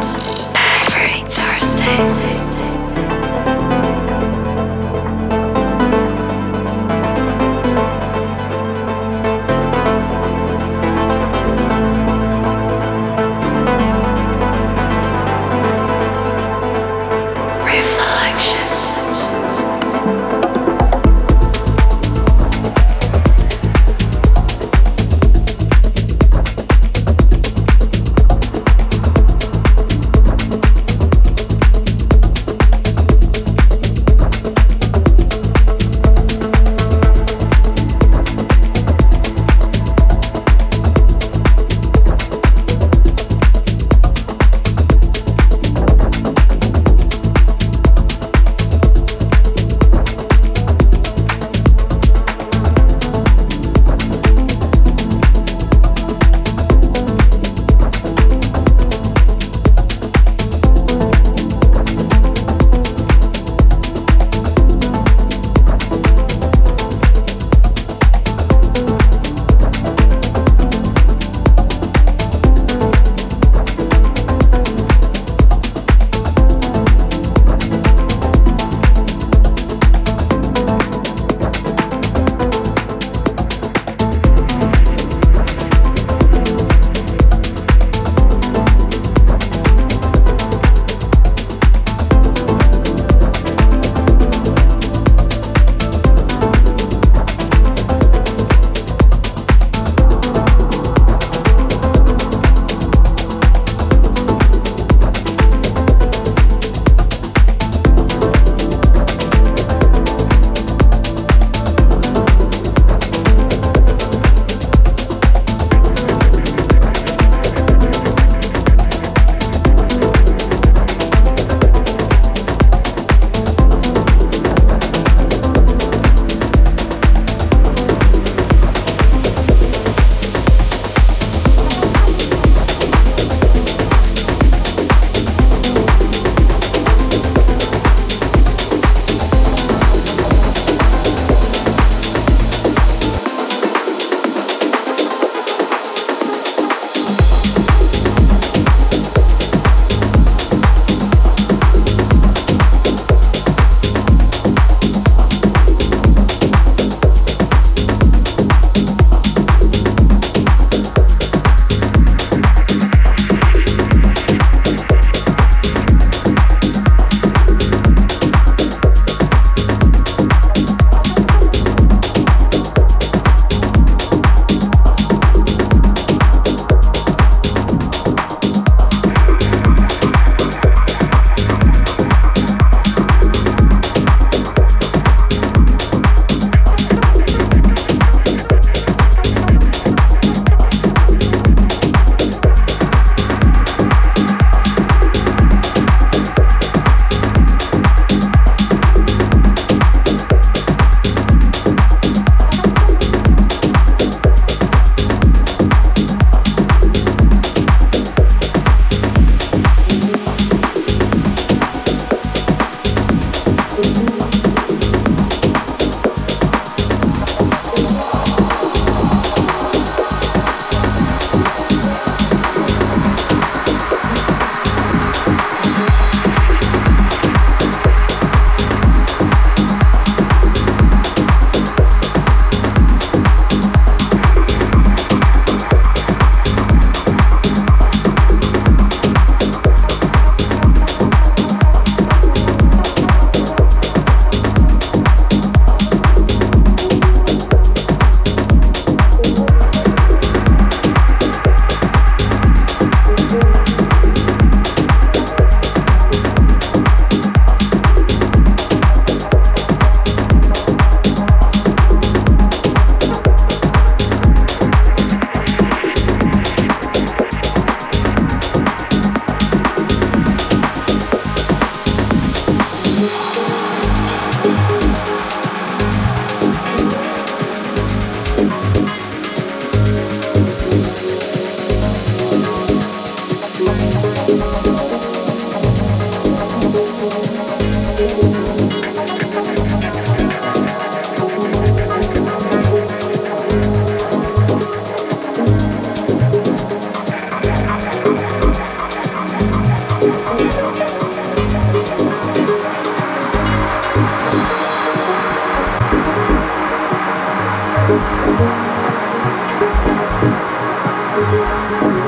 Records. Thank